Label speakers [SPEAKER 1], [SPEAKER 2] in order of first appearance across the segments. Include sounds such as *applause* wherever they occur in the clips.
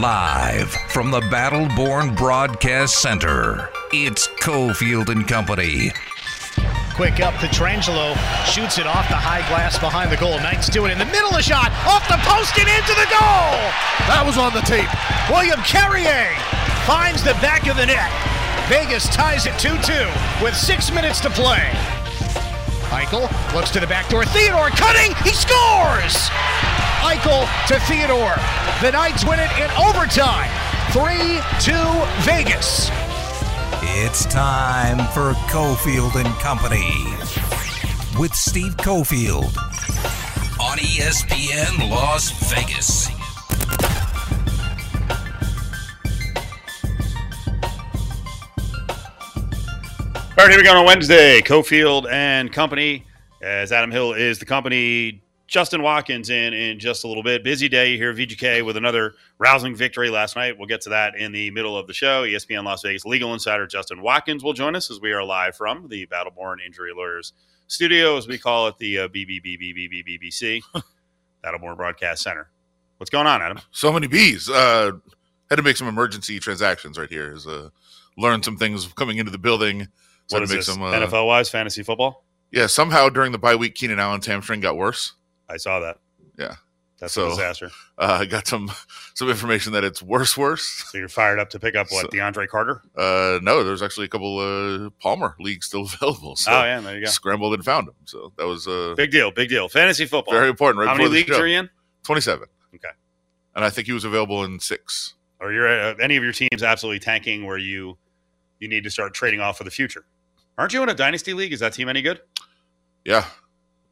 [SPEAKER 1] Live from the Battleborn Broadcast Center, it's Cofield and Company.
[SPEAKER 2] Quick up, Pietrangelo shoots it off the high glass behind the goal. Knights do it in the middle of the shot, off the post and into the goal.
[SPEAKER 3] That was on the tape.
[SPEAKER 2] William Carrier finds the back of the net. Vegas ties it 2-2 with six minutes to play. Eichel looks to the back door. Theodore cutting. He scores! Eichel to Theodore. The Knights win it in overtime. 3-2 Vegas.
[SPEAKER 1] It's time for Cofield and Company with Steve Cofield on ESPN Las Vegas.
[SPEAKER 4] All right, here we go on Wednesday. Cofield and Company, as Adam Hill is the company. Justin Watkins in in just a little bit. Busy day here at VGK with another rousing victory last night. We'll get to that in the middle of the show. ESPN Las Vegas legal insider Justin Watkins will join us as we are live from the Battleborn Injury Lawyers Studio, as we call it, the uh, BBBBBBBC, *laughs* Battleborn Broadcast Center. What's going on, Adam?
[SPEAKER 3] So many bees. Uh, had to make some emergency transactions right here. Is uh, learned some things coming into the building. So
[SPEAKER 4] What is
[SPEAKER 3] to make
[SPEAKER 4] this?
[SPEAKER 3] some. Uh,
[SPEAKER 4] NFL wise, fantasy football?
[SPEAKER 3] Yeah, somehow during the bye week, Keenan Allen's hamstring got worse.
[SPEAKER 4] I saw that.
[SPEAKER 3] Yeah.
[SPEAKER 4] That's
[SPEAKER 3] So-
[SPEAKER 4] a disaster.
[SPEAKER 3] Uh, I got some *laughs* some information that it's worse, worse.
[SPEAKER 4] So you're fired up to pick up what,
[SPEAKER 3] So-
[SPEAKER 4] DeAndre Carter?
[SPEAKER 3] Uh, no, there's actually a couple uh, Palmer leagues still *laughs* available. So
[SPEAKER 4] oh, yeah, there you go.
[SPEAKER 3] scrambled and found them. So that was uh,
[SPEAKER 4] Big deal, big deal. Fantasy football.
[SPEAKER 3] very important. Right
[SPEAKER 4] How many leagues
[SPEAKER 3] show.
[SPEAKER 4] are you in?
[SPEAKER 3] Twenty-seven.
[SPEAKER 4] Okay.
[SPEAKER 3] And I think he was available in six.
[SPEAKER 4] Or you're uh, any of your teams absolutely tanking where you you need to start trading off for the future? Aren't you in a dynasty league? Is that team any good?
[SPEAKER 3] Yeah.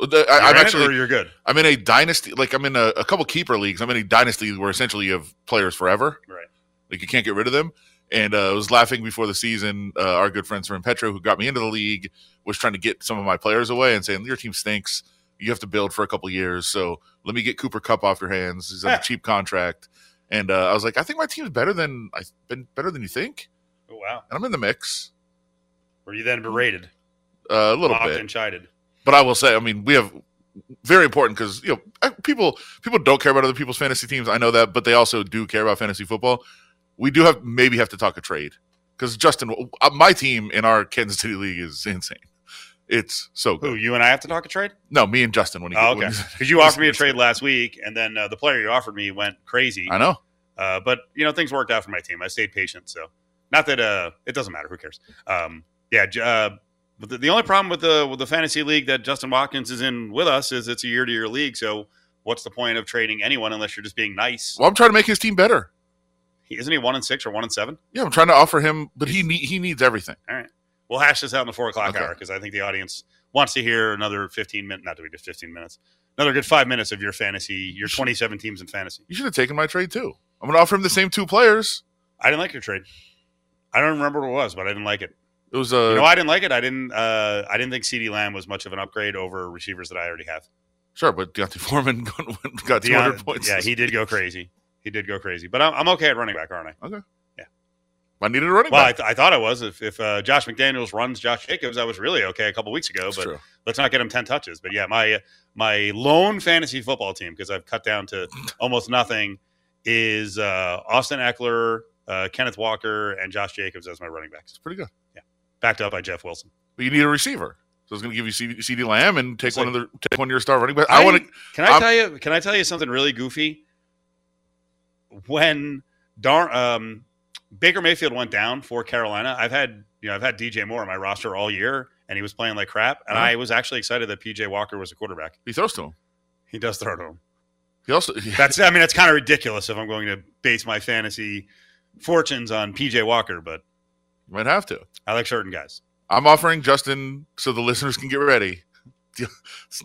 [SPEAKER 3] The- I, I'm actually
[SPEAKER 4] you're good.
[SPEAKER 3] I'm in a dynasty, like I'm in a, a couple keeper leagues. I'm in a dynasty where essentially you have players forever.
[SPEAKER 4] Right.
[SPEAKER 3] Like you can't get rid of them. And uh, I was laughing before the season. Uh, our good friend Seren Petro, who got me into the league, was trying to get some of my players away and saying, Your team stinks. You have to build for a couple years. So let me get Cooper Kupp off your hands. He's on
[SPEAKER 4] Yeah.
[SPEAKER 3] a cheap contract. And uh, I was like, I think my team's better than I've been better than you think.
[SPEAKER 4] Oh, wow.
[SPEAKER 3] And I'm in the mix.
[SPEAKER 4] Were you then berated,
[SPEAKER 3] Uh, a little
[SPEAKER 4] mocked,
[SPEAKER 3] bit.
[SPEAKER 4] and chided?
[SPEAKER 3] But I will say, I mean, we have very important because you know people people don't care about other people's fantasy teams. I know that, but they also do care about fantasy football. We do have maybe have to talk a trade because Justin, uh, my team in our Kansas City league is insane. It's so
[SPEAKER 4] Who you and I have to talk a trade?
[SPEAKER 3] No, me and Justin when he
[SPEAKER 4] Oh, okay. Because you offered me a *laughs* trade last week, and then uh, the player you offered me went crazy.
[SPEAKER 3] I know.
[SPEAKER 4] Uh, but you know things worked out for my team. I stayed patient, so not that uh, it doesn't matter. Who cares? Um, yeah. But the, the only problem with the with the fantasy league that Justin Watkins is in with us is it's a year to year league. So what's the point of trading anyone unless you're just being nice?
[SPEAKER 3] Well, I'm trying to make his team better.
[SPEAKER 4] He- Isn't he one and six or one and seven?
[SPEAKER 3] Yeah, I'm trying to offer him, but he need, he needs everything.
[SPEAKER 4] All right. We'll hash this out in the four o'clock
[SPEAKER 3] Okay.
[SPEAKER 4] hour because I think the audience wants to hear another 15 minutes, not to be just 15 minutes, another good five minutes of your fantasy, your 27 teams in fantasy.
[SPEAKER 3] You should have taken my trade too. I'm going to offer him the same two players.
[SPEAKER 4] I didn't like your trade. I don't remember what it was, but I didn't like it.
[SPEAKER 3] It was a.
[SPEAKER 4] You know, I didn't like it. I didn't. Uh, I didn't think CeeDee Lamb was much of an upgrade over receivers that I already have.
[SPEAKER 3] sure, but D'Onta Foreman *laughs* got 200
[SPEAKER 4] Deion-
[SPEAKER 3] points.
[SPEAKER 4] Yeah, he did go *laughs* crazy. He did go crazy. But I'm, I'm okay at running back, aren't I? Okay. Yeah.
[SPEAKER 3] I needed a running
[SPEAKER 4] Well, I, th- I thought I was. If, if uh, Josh McDaniels runs Josh Jacobs, I was really okay a couple weeks ago.
[SPEAKER 3] That's
[SPEAKER 4] but
[SPEAKER 3] true.
[SPEAKER 4] let's not get him 10 touches. But yeah, my my lone fantasy football team because I've cut down to *laughs* almost nothing is uh, Austin Ekeler, uh, Kenneth Walker, and Josh Jacobs as my running backs,
[SPEAKER 3] It's pretty good.
[SPEAKER 4] Backed up by Jeff Wilson.
[SPEAKER 3] But you need a receiver. So it's going to give you CeeDee, CeeDee Lamb and take
[SPEAKER 4] It's
[SPEAKER 3] one
[SPEAKER 4] like-
[SPEAKER 3] of the take one of your star running backs. I, want to.
[SPEAKER 4] Can I
[SPEAKER 3] I'm-
[SPEAKER 4] tell you? Can I tell you something really goofy? When Dar, um, Baker Mayfield went down for Carolina, I've had you know I've had DJ Moore on my roster all year, and he was playing like crap, and
[SPEAKER 3] Uh-huh.
[SPEAKER 4] I was actually excited that PJ Walker was a quarterback.
[SPEAKER 3] He throws to him.
[SPEAKER 4] He does throw to him.
[SPEAKER 3] He also. *laughs*
[SPEAKER 4] That's I mean that's kind of ridiculous if I'm going to base my fantasy fortunes on PJ Walker, but
[SPEAKER 3] might have to.
[SPEAKER 4] I like certain guys.
[SPEAKER 3] I'm offering Justin so the *laughs* listeners can get ready. De-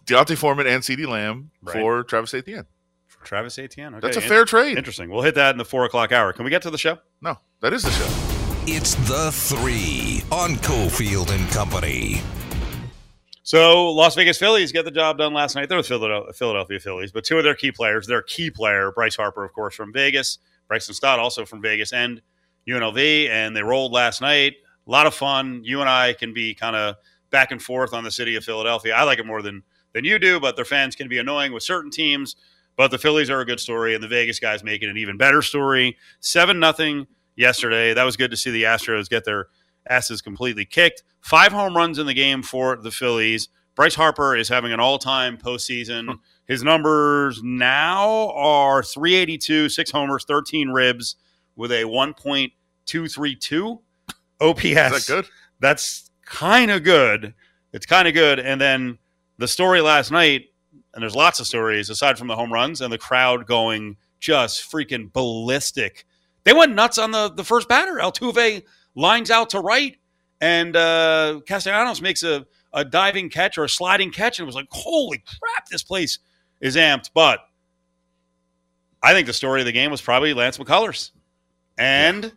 [SPEAKER 3] D'Onta Foreman and CeeDee Lamb
[SPEAKER 4] Right.
[SPEAKER 3] for Travis Etienne.
[SPEAKER 4] For Travis Etienne, okay,
[SPEAKER 3] That's a
[SPEAKER 4] in-
[SPEAKER 3] fair trade.
[SPEAKER 4] Interesting. We'll hit that in the four o'clock hour. Can we get to the show?
[SPEAKER 3] No, that is the show.
[SPEAKER 1] It's the three on Cofield and Company.
[SPEAKER 4] So Las Vegas Phillies get the job done last night. They're the Philadelphia, Philadelphia Phillies, but two of their key players, their key player, Bryce Harper, of course, from Vegas, Bryson Stott, also from Vegas, and UNLV, and they rolled last night. A lot of fun. You and I can be kind of back and forth on the city of Philadelphia. I like it more than than you do, but their fans can be annoying with certain teams. But the Phillies are a good story, and the Vegas guys make it an even better story. Seven nothing yesterday. That was good to see the Astros get their asses completely kicked. Five home runs in the game for the Phillies. Bryce Harper is having an all-time postseason. His numbers now are 382, six homers, 13 ribs, with a 1.232 OPS.
[SPEAKER 3] Is that good?
[SPEAKER 4] That's kind of good. It's kind of good. And then the story last night, and there's lots of stories aside from the home runs and the crowd going just freaking ballistic. They went nuts on the the first batter. Altuve lines out to right, and uh, Castellanos makes a, a diving catch or a sliding catch, and it was like, holy crap, this place is amped. But I think the story of the game was probably Lance McCullers. And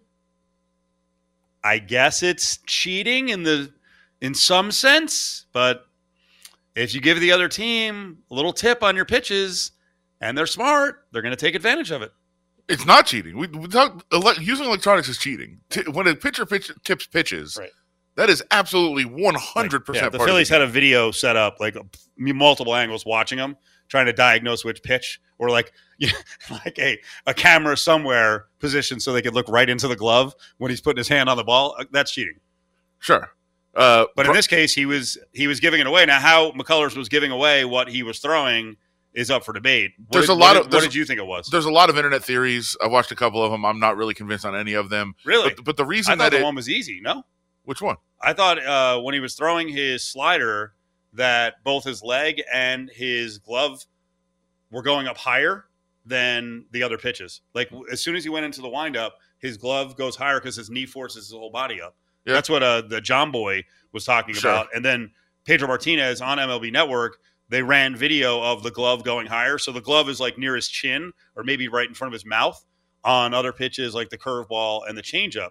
[SPEAKER 4] I guess it's cheating in the in some sense, but if you give the other team a little tip on your pitches and they're smart, they're going to take advantage of it.
[SPEAKER 3] It's not cheating. We, we talk ele- using electronics is cheating. T- when a pitcher pitch, tips pitches,
[SPEAKER 4] Right.
[SPEAKER 3] that is absolutely one hundred
[SPEAKER 4] Yeah,
[SPEAKER 3] percent.
[SPEAKER 4] the Phillies had a video set up, like multiple angles watching them, trying to diagnose which pitch, or like you *laughs* know, like a, a camera somewhere positioned so they could look right into the glove when he's putting his hand on the ball. Uh, That's cheating.
[SPEAKER 3] sure. Uh,
[SPEAKER 4] But in this case, he was he was giving it away. Now, how McCullers was giving away what he was throwing is up for debate. What
[SPEAKER 3] There's
[SPEAKER 4] did-
[SPEAKER 3] a lot
[SPEAKER 4] what
[SPEAKER 3] of-
[SPEAKER 4] did- What did you think it was?
[SPEAKER 3] there's a lot of internet theories. I've watched a couple of them. I'm not really convinced on any of them.
[SPEAKER 4] Really?
[SPEAKER 3] But, but the
[SPEAKER 4] I thought
[SPEAKER 3] that
[SPEAKER 4] the
[SPEAKER 3] it,
[SPEAKER 4] one was easy. No,
[SPEAKER 3] which one?
[SPEAKER 4] I thought uh, when he was throwing his slider that both his leg and his glove were going up higher than the other pitches. Like as soon as he went into the windup, his glove goes higher because his knee forces his whole body up.
[SPEAKER 3] Yeah.
[SPEAKER 4] That's what uh, the John Boy was talking
[SPEAKER 3] Sure.
[SPEAKER 4] about. And then Pedro Martinez on MLB Network, they ran video of the glove going higher. So the glove is like near his chin or maybe right in front of his mouth on other pitches like the curveball and the changeup.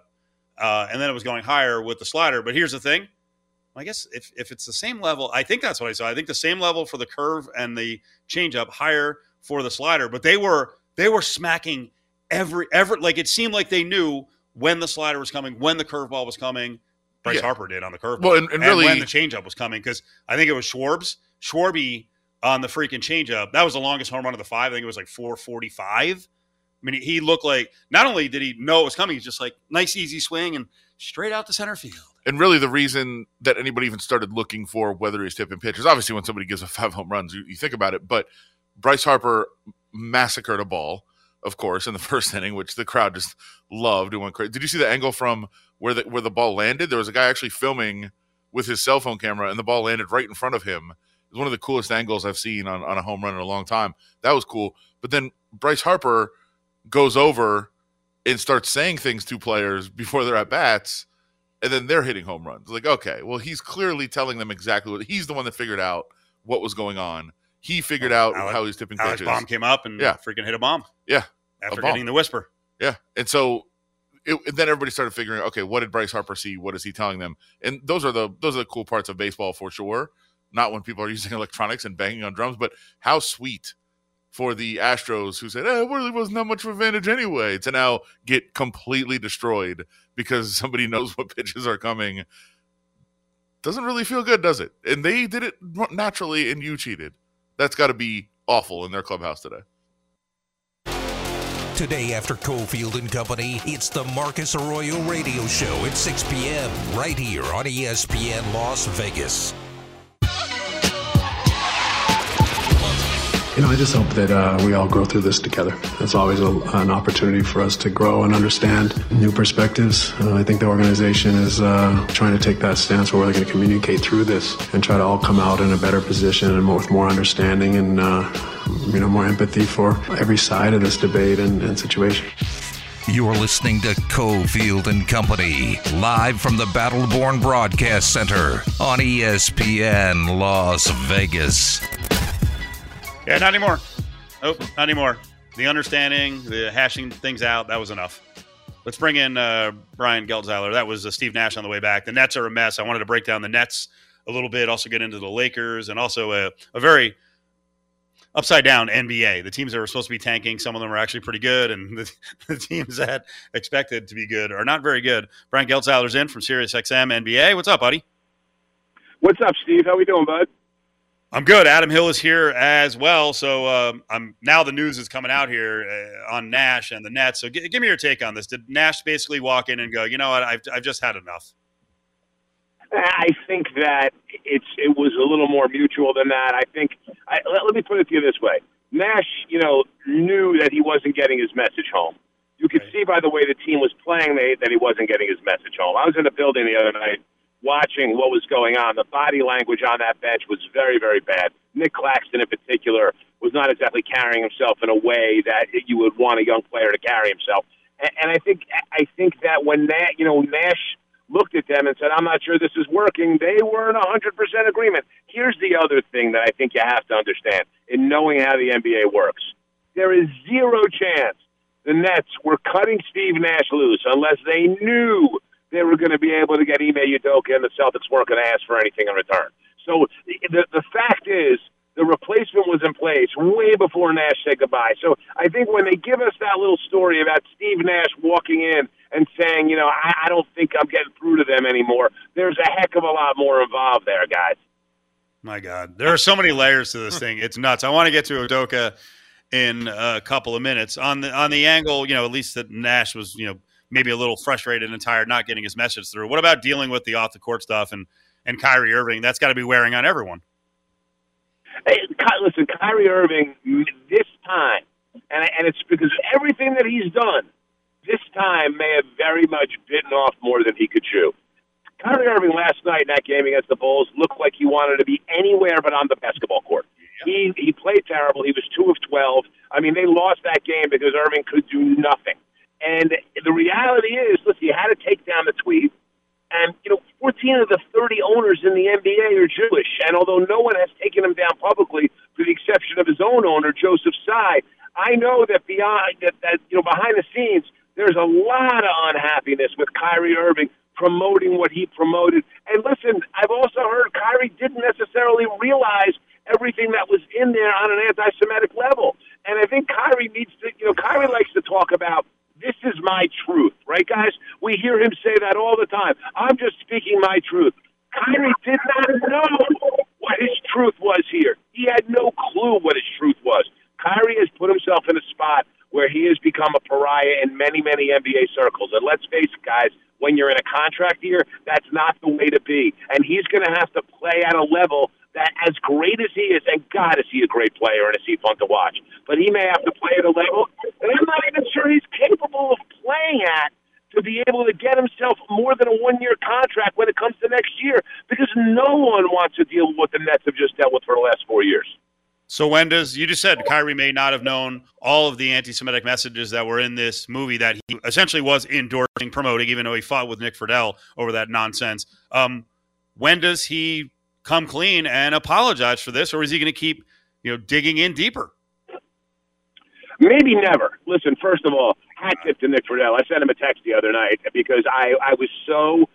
[SPEAKER 4] Uh, and then it was going higher with the slider. But here's the thing. I guess if, if it's the same level, I think that's what I saw. I think the same level for the curve and the changeup, higher for the slider. But they were they were smacking every ever like it seemed like they knew when the slider was coming, when the curveball was coming. Bryce
[SPEAKER 3] Yeah.
[SPEAKER 4] Harper did on the curveball.
[SPEAKER 3] Well, and, and really,
[SPEAKER 4] when the changeup was coming because I think it was Schwarbs, Schwarby on the freaking changeup. That was the longest home run of the five. I think it was like 445. I mean, he looked like not only did he know it was coming, he's just like nice, easy swing and straight out to center field.
[SPEAKER 3] and really the reason that anybody even started looking for whether he's tipping pitches, obviously when somebody gives a five home runs, you, you think about it. But Bryce Harper massacred a ball, of course, in the *laughs* first inning, which the crowd just loved and went crazy. Did you see the angle from where the where the ball landed? There was a guy actually filming with his cell phone camera, and the ball landed right in front of him. It was one of the coolest angles I've seen on, on a home run in a long time. That was cool. But then Bryce Harper goes over and starts saying things to players before they're at bats, and then they're hitting home runs. Like, okay, well, he's clearly telling them exactly what he's the one that figured out what was going on. He figured out
[SPEAKER 4] Alex-
[SPEAKER 3] how he's tipping
[SPEAKER 4] Alex
[SPEAKER 3] pitches.
[SPEAKER 4] Bohm came up and
[SPEAKER 3] Yeah.
[SPEAKER 4] freaking hit a bomb.
[SPEAKER 3] Yeah,
[SPEAKER 4] After
[SPEAKER 3] bomb.
[SPEAKER 4] getting the whisper.
[SPEAKER 3] Yeah, and so it, and then everybody started figuring, okay, what did Bryce Harper see? What is he telling them? And those are the those are the cool parts of baseball for sure. Not when people are *laughs* using electronics and banging on drums, but how sweet for the Astros who said, "Eh, it really wasn't that much of a advantage anyway," to now get completely destroyed because *laughs* somebody knows what pitches are coming. Doesn't really feel good, does it? And they did it naturally, and you cheated. That's got to be awful in their clubhouse today.
[SPEAKER 1] Today after Cofield and Company, it's the Marcus Arroyo Radio Show at 6 p.m. right here on ESPN Las Vegas.
[SPEAKER 5] You know, I just hope that uh, we all grow through this together. It's always a, an opportunity for us to grow and understand new perspectives. Uh, I think the organization is uh, trying to take that stance where we're going to communicate through this and try to all come out in a better position and with more understanding and, uh, you know, more empathy for every side of this debate and, and situation.
[SPEAKER 1] You're listening to Cofield and Company, live from the Battleborn Broadcast Center on ESPN Las Vegas.
[SPEAKER 4] Yeah, not anymore. Oh, not anymore. The understanding, the hashing things out, that was enough. Let's bring in uh, Brian Geltzeiler. That was uh, Steve Nash on the way back. The Nets are a mess. I wanted to break down the Nets a little bit, also get into the Lakers, and also a, a very upside down NBA. The teams that were supposed to be tanking, some of them are actually pretty good, and the, *laughs* the teams that expected to be good are not very good. Brian Geltzeiler's in from SiriusXM NBA. What's up, buddy?
[SPEAKER 6] What's up, Steve? How we doing, bud?
[SPEAKER 4] I'm good. Adam Hill is here as well. So um, I'm now the news is coming out here uh, on Nash and the Nets. So g- give me your take on this. Did Nash basically walk in and go, you know what, I've, I've just had enough?
[SPEAKER 6] I think that it's it was a little more mutual than that. I think. I, let, let me put it to you this way: Nash, you know, knew that he wasn't getting his message home. You could see by the way the team was playing that he wasn't getting his message home. I was in the building the other night watching what was going on. The body language on that bench was very, very bad. Nic Claxton, in particular, was not exactly carrying himself in a way that you would want a young player to carry himself. And, and I think I think that when Nash, you know, Nash looked at them and said, "I'm not sure this is working," they were in 100% agreement. Here's the other thing that I think you have to understand in knowing how the NBA works: there is zero chance the Nets were cutting Steve Nash loose unless they knew they were going to be able to get Ime Udoka, and the Celtics weren't going to ask for anything in return. So the the fact is, the replacement was in place way before Nash said goodbye. So I think when they give us that little story about Steve Nash walking in and saying, you know, I, I don't think I'm getting through to them anymore, there's a heck of a lot more involved there, guys.
[SPEAKER 4] My God, there are so many layers to this thing. It's nuts. I want to get to Udoka in a couple of minutes on the on the angle. You know, at least that Nash was, you know maybe a little frustrated and tired, not getting his message through. What about dealing with the off the court stuff and and Kyrie Irving? That's got to be wearing on everyone.
[SPEAKER 6] Hey, listen, Kyrie Irving this time, and and it's because everything that he's done this time may have very much bitten off more than he could chew. Kyrie Irving last night in that game against the Bulls looked like he wanted to be anywhere but on the basketball court. He he played terrible. He was two of twelve. I mean, they lost that game because Irving could do nothing. And the reality is, listen, you had to take down the tweet. And, you know, 14 of the 30 owners in the NBA are Jewish. And although no one has taken him down publicly, with the exception of his own owner, Joseph Tsai, I know that beyond that, that you know, behind the scenes, there's a lot of unhappiness with Kyrie Irving promoting what he promoted. And listen, I've also heard Kyrie didn't necessarily realize everything that was in there on an anti-Semitic level. And I think Kyrie needs to, you know, Kyrie likes to talk about this is my truth, right, guys? We hear him say that all the time. I'm just speaking my truth. Kyrie did not know what his truth was here. He had no clue what his truth was. Kyrie has put himself in a spot where he has become a pariah in many, many NBA circles. And let's face it, guys, when you're in a contract year, that's not the way to be. And he's going to have to play at a level that as great as he is, and God, is he a great player and is he fun to watch, but he may have to play at a level that I'm not even sure he's capable of playing at to be able to get himself more than a one year contract when it comes to next year because no one wants to deal with what the Nets have just dealt with for the last four years.
[SPEAKER 4] So when does you just said Kyrie may not have known all of the anti-Semitic messages that were in this movie that he essentially was endorsing, promoting, even though he fought with Nick Friedell over that nonsense. Um, when does he come clean and apologize for this, or is he going to keep, you know, digging in deeper?
[SPEAKER 6] Maybe never. Listen, first of all, hat tip to Nick Friedell. I sent him a text the other night because I, I was so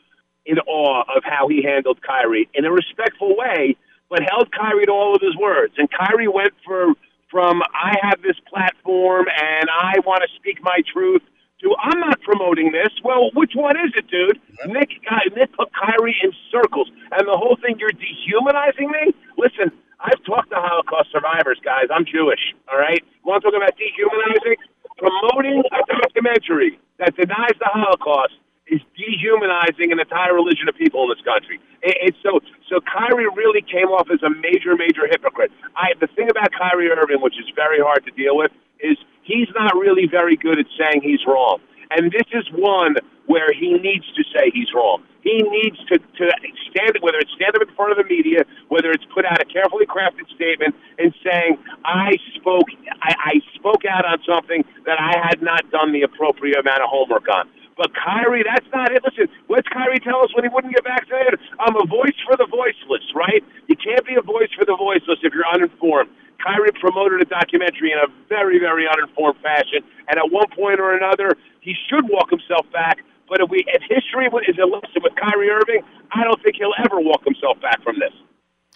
[SPEAKER 6] in awe of how he handled Kyrie in a respectful way, but held Kyrie to all of his words. And Kyrie went for from I have this platform and I want to speak my truth to I'm not promoting this. Well, which one is it, dude? Nick, Nick put Kyrie in circles, and the whole thing. You're dehumanizing me. Listen, I've talked to Holocaust survivors, guys. I'm Jewish. All right. You want to talk about dehumanizing? Promoting a documentary that denies the Holocaust is dehumanizing an entire religion of people in this country. It's so so. Kyrie really came off as a major, major hypocrite. I the thing about Kyrie Irving, which is very hard to deal with, is he's not really very good at saying he's wrong. And this is one where he needs to say he's wrong. He needs to, to stand, whether it's stand up in front of the media, whether it's put out a carefully crafted statement and saying, I spoke, I, I spoke out on something that I had not done the appropriate amount of homework on. But Kyrie, that's not it. Listen, what's Kyrie tell us when he wouldn't get vaccinated? I'm a voice for the voiceless, right? You can't be a voice for the voiceless if you're uninformed. Kyrie promoted a documentary in a very, very uninformed fashion, and at one point or another, he should walk himself back. But if we, if history is a lesson with Kyrie Irving, I don't think he'll ever walk himself back from this.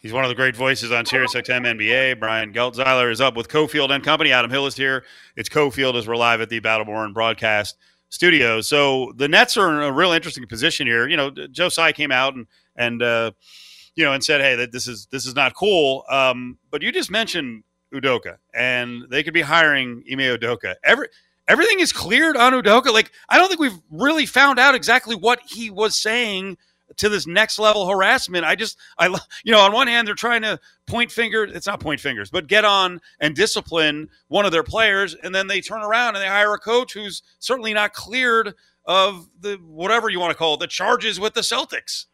[SPEAKER 4] He's one of the great voices on SiriusXM NBA. Brian Geltzeiler is up with Cofield and Company. Adam Hill is here. It's Cofield as we're live at the Battleborn broadcast studio. So the Nets are in a real interesting position here. You know, Joe came out and and uh, you know, and said, "Hey, that this is this is not cool." Um, but you just mentioned Udoka, and they could be hiring Ime Udoka. Every everything is cleared on Udoka. Like I don't think we've really found out exactly what he was saying to this next level harassment. I just, I, you know, on one hand, they're trying to point fingers. It's not point fingers, but get on and discipline one of their players, and then they turn around and they hire a coach who's certainly not cleared of the whatever you want to call it, the charges with the Celtics.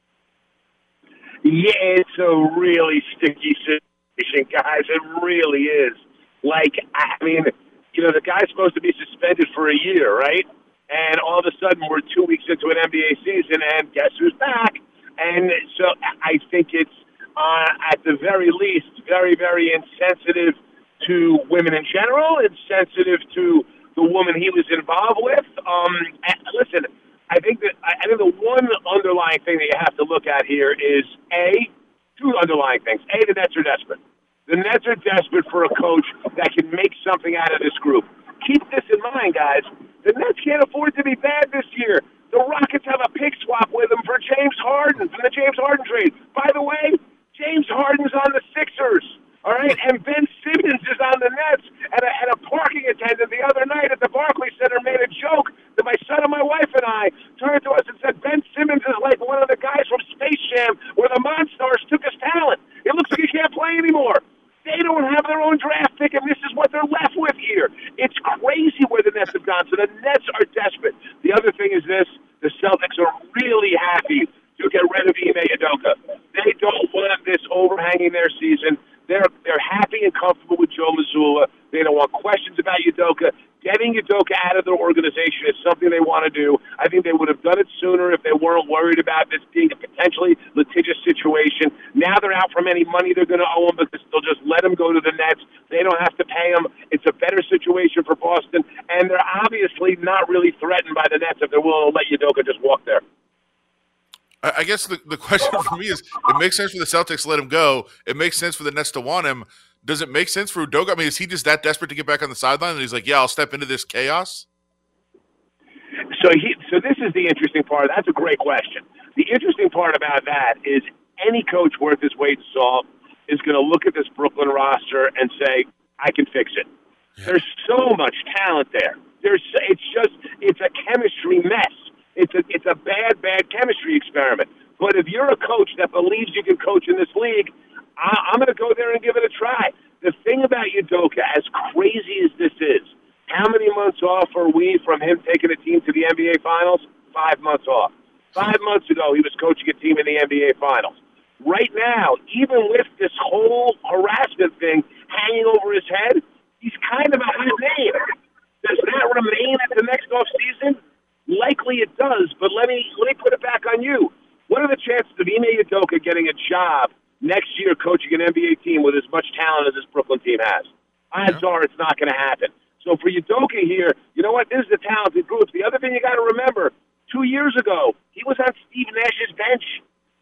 [SPEAKER 6] Yeah, it's a really sticky situation, guys. It really is. Like, I mean, you know, the guy's supposed to be suspended for a year, right? and all of a sudden we're two weeks into an NBA season, and guess who's back? And so I think it's uh, at the very least very, very insensitive to women in general, insensitive to the woman he was involved with. Um, listen, I think that I think the one underlying thing that you have to look at here is a two underlying things. A, the Nets are desperate. The Nets are desperate for a coach that can make something out of this group. Keep this in mind, guys. The Nets can't afford to be bad this year. The Rockets have a pick swap with them for James Harden from the James Harden trade. By the way, James Harden's on the Sixers. All right, and Ben Simmons is on the Nets. And a, and a parking attendant the other night at the Barclays Center made a joke that my son and my wife and I turned to us and said, Ben Simmons is like one of the guys from Space Jam where the Monstars took his talent. It looks like he can't play anymore. They don't have their own draft pick, and this is what they're left with here. It's crazy where the Nets have gone. So the Nets are desperate. The other thing is this: the Celtics are really happy to get rid of Ime Udoka. They don't want this overhanging their season. They're they're and comfortable with Joe Mazzulla. They don't want questions about Udoka. Getting Udoka out of their organization is something they want to do. I think they would have done it sooner if they weren't worried about this being a potentially litigious situation. Now they're out from any money they're going to owe him because they'll just let him go to the Nets. They don't have to pay him. It's a better situation for Boston, and they're obviously not really threatened by the Nets if they're willing to let Udoka just walk there.
[SPEAKER 3] I guess the, the question *laughs* for me is it makes sense for the Celtics to let him go. It makes sense for the Nets to want him. Does it make sense for Udoka? I mean, is he just that desperate to get back on the sideline and he's like, yeah, I'll step into this chaos?
[SPEAKER 6] So he, so this is the interesting part. That's a great question. The interesting part about that is any coach worth his weight in salt is going to look at this Brooklyn roster and say, I can fix it. Yeah. There's so much talent there. There's, it's just, it's a chemistry mess. It's a, it's a bad, bad chemistry experiment. But if you're a coach that believes you can coach in this league, I, I'm going to go there and give it a try. The thing about Udoka, as crazy as this is, how many months off are we from him taking a team to the NBA Finals? Five months off. Five months ago, he was coaching a team in the NBA Finals. Right now, even with this whole harassment thing hanging over his head, he's kind of a hot name. Does that remain at the next off season? Likely it does, but let me let me put it back on you. What are the chances of Ime Udoka getting a job next year coaching an NBA team with as much talent as this Brooklyn team has? Odds yeah. are it's not going to happen. So for Udoka here, you know what? This is a talented group. The other thing you got to remember, two years ago, he was on Steve Nash's bench.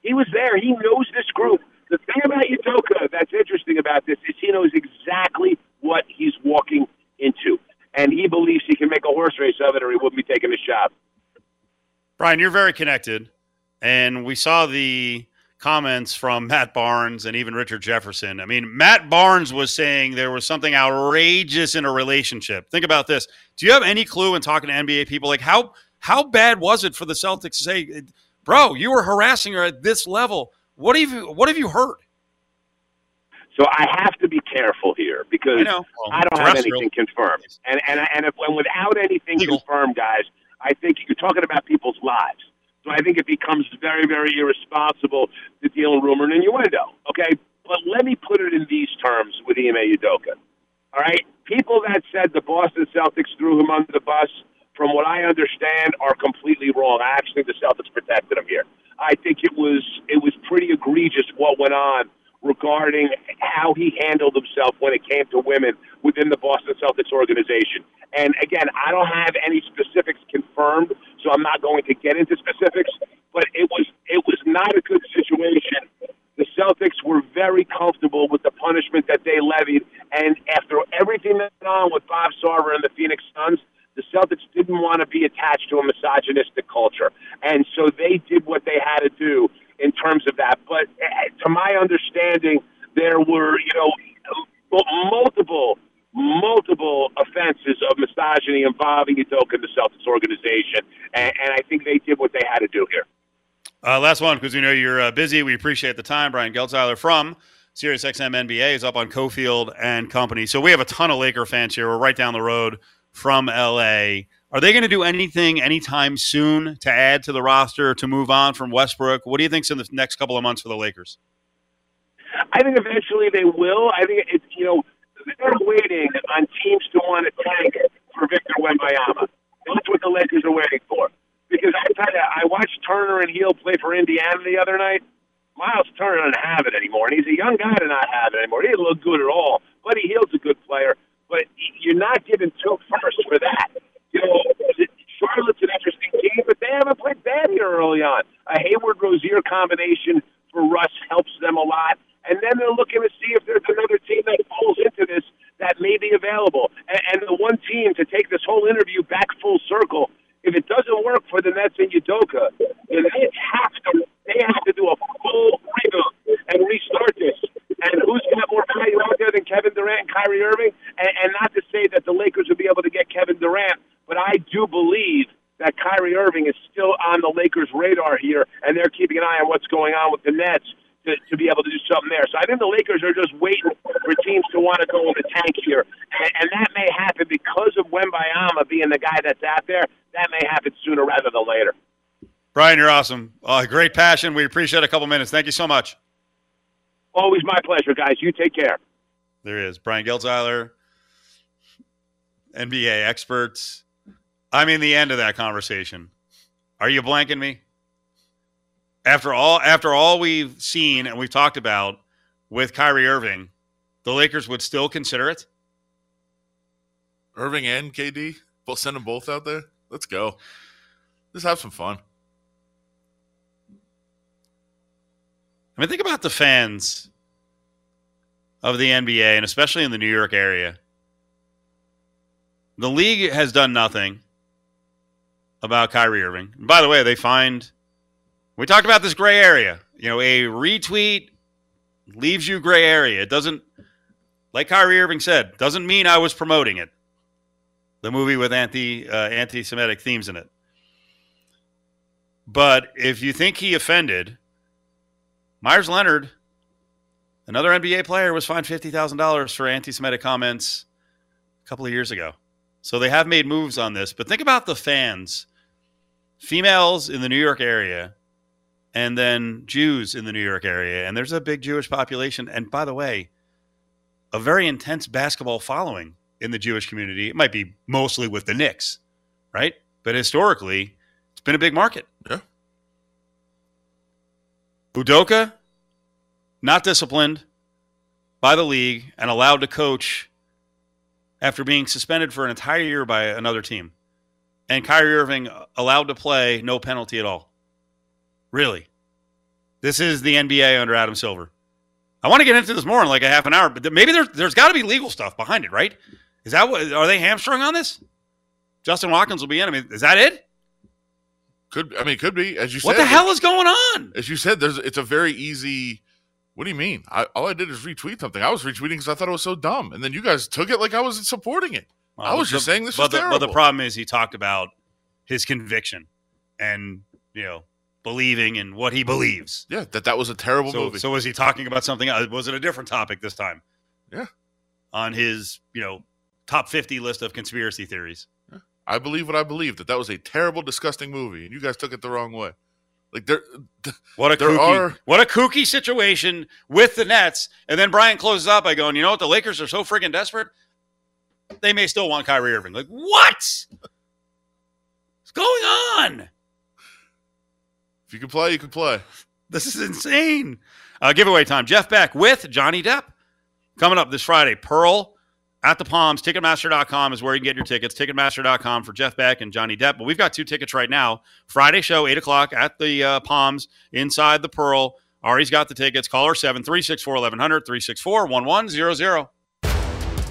[SPEAKER 6] He was there. He knows this group. The thing about Udoka that's interesting about this is he knows exactly what he's walking into. And he believes he can make a horse race of it or he wouldn't be taking his job.
[SPEAKER 4] Brian, you're very connected. And we saw the comments from Matt Barnes and even Richard Jefferson. I mean, Matt Barnes was saying there was something outrageous in a relationship. Think about this. Do you have any clue in talking to NBA people like how how bad was it for the Celtics to say, "Bro, you were harassing her at this level"? What have you what have you heard?
[SPEAKER 6] So I have to be careful here because I, well, I don't have anything confirmed, and and and, if, and without anything confirmed, guys, I think you're talking about people's lives. So I think it becomes very, very irresponsible to deal in rumor and innuendo. Okay, but let me put it in these terms with Ime Udoka. All right, people that said the Boston Celtics threw him under the bus, from what I understand, are completely wrong. I actually think the Celtics protected him here. I think it was it was pretty egregious what went on regarding how he handled himself when it came to women within the Boston Celtics organization. And again, I don't have any specifics confirmed, so I'm not going to get into specifics. But it was it was not a good situation. The Celtics were very comfortable with the punishment that they levied, and after everything that went on with Bob Sarver and the Phoenix Suns, the Celtics didn't want to be attached to a misogynistic culture, and so they did what they had to do in terms of that. But eh, to my understanding, there were, you know, multiple, multiple offenses of misogyny involving Udoka and the Celtics organization. And, and I think they did what they had to do here.
[SPEAKER 4] Uh, last one, because we know you're uh, busy. We appreciate the time. Brian Geltzeiler from SiriusXM NBA is up on Cofield and Company. So we have a ton of Laker fans here. We're right down the road from LA. Are they going to do anything anytime soon to add to the roster to move on from Westbrook? What do you think's in the next couple of months for the Lakers?
[SPEAKER 6] I think eventually they will. I think it's you know they're waiting on teams to want to tank for Victor Wembanyama. That's what the Lakers are waiting for. Because I tell you, I watched Turner and Hield play for Indiana the other night. Miles Turner doesn't have it anymore, and he's a young guy to not have it anymore. He didn't look good at all. Buddy Hield's a good player, but you're not giving two first for that. Charlotte's an interesting team, but they haven't played bad here early on. A Hayward Rozier combination for Russ helps them a lot and then they're looking to see if there's another team that falls into this that may be available. And, and the one team to take this whole interview back full circle, if it doesn't work for the Nets and Udoka, then they have to they have to do a full reboot and restart this. And who's got more value out there than Kevin Durant and Kyrie Irving? And, and not to say that the Lakers will be able to get Kevin Durant, but I do believe that Kyrie Irving is still on the Lakers' radar here, and they're keeping an eye on what's going on with the Nets to, to be able to do something there. So I think the Lakers are just waiting for teams to want to go in the tank here, and, and that may happen because of Wembanyama being the guy that's out there. That may happen sooner rather than later.
[SPEAKER 4] Brian, you're awesome. Uh, great passion. We appreciate a couple minutes. Thank you so much.
[SPEAKER 6] Always my pleasure, guys. You take care.
[SPEAKER 4] There is Brian Geltzeiler, NBA experts. I'm in the end of that conversation. Are you blanking me? after all after all we've seen and we've talked about with Kyrie Irving, the Lakers would still consider it.
[SPEAKER 3] Irving and KD, both send them both out there. Let's go. Let's have some fun.
[SPEAKER 4] I mean, think about the fans of the NBA and especially in the New York area. The league has done nothing about Kyrie Irving. By the way, they find we talked about this gray area. You know, a retweet leaves you gray area. It doesn't, like Kyrie Irving said, doesn't mean I was promoting it. The movie with anti uh, anti-Semitic themes in it. But if you think he offended, Meyers Leonard, another NBA player, was fined fifty thousand dollars for anti-Semitic comments a couple of years ago. So they have made moves on this. But think about the fans, females in the New York area and then Jews in the New York area. And there's a big Jewish population. And by the way, a very intense basketball following in the Jewish community. It might be mostly with the Knicks, right? But historically, it's been a big market.
[SPEAKER 3] Yeah.
[SPEAKER 4] Udoka, not disciplined by the league and allowed to coach after being suspended for an entire year by another team. And Kyrie Irving allowed to play, no penalty at all. Really. This is the NBA under Adam Silver. I want to get into this more in like a half an hour, but maybe there's there's got to be legal stuff behind it, right? Is that what are they hamstrung on this? Justin Watkins will be in. I mean, is that it?
[SPEAKER 3] Could I mean could be as you
[SPEAKER 4] what
[SPEAKER 3] said.
[SPEAKER 4] What the hell is going on?
[SPEAKER 3] As you said, there's it's a very easy. What do you mean? I, all I did is retweet something. I was retweeting because I thought it was so dumb, and then you guys took it like I wasn't supporting it. Well, I was just saying this
[SPEAKER 4] but
[SPEAKER 3] was
[SPEAKER 4] the. But the problem is he talked about his conviction, and you know believing in what he believes.
[SPEAKER 3] Yeah, that that was a terrible
[SPEAKER 4] so,
[SPEAKER 3] movie.
[SPEAKER 4] So was he talking about something else? Was it a different topic this time?
[SPEAKER 3] Yeah.
[SPEAKER 4] On his, you know, top 50 list of conspiracy theories.
[SPEAKER 3] Yeah. I believe what I believe that that was a terrible disgusting movie and you guys took it the wrong way. Like there
[SPEAKER 4] what a there kooky, are what a kooky situation with the Nets and then Brian closes up by going, "You know what? The Lakers are so freaking desperate. They may still want Kyrie Irving." Like, "What? What's going on?"
[SPEAKER 3] If you can play, you can play.
[SPEAKER 4] This is insane. Uh, giveaway time. Jeff Beck with Johnny Depp coming up this Friday. Pearl at the Palms. Ticketmaster.com is where you can get your tickets. Ticketmaster.com for Jeff Beck and Johnny Depp. But we've got two tickets right now. Friday show, 8 o'clock at the uh, Palms inside the Pearl. Ari's got the tickets. Caller 7 364 1100 364 1100.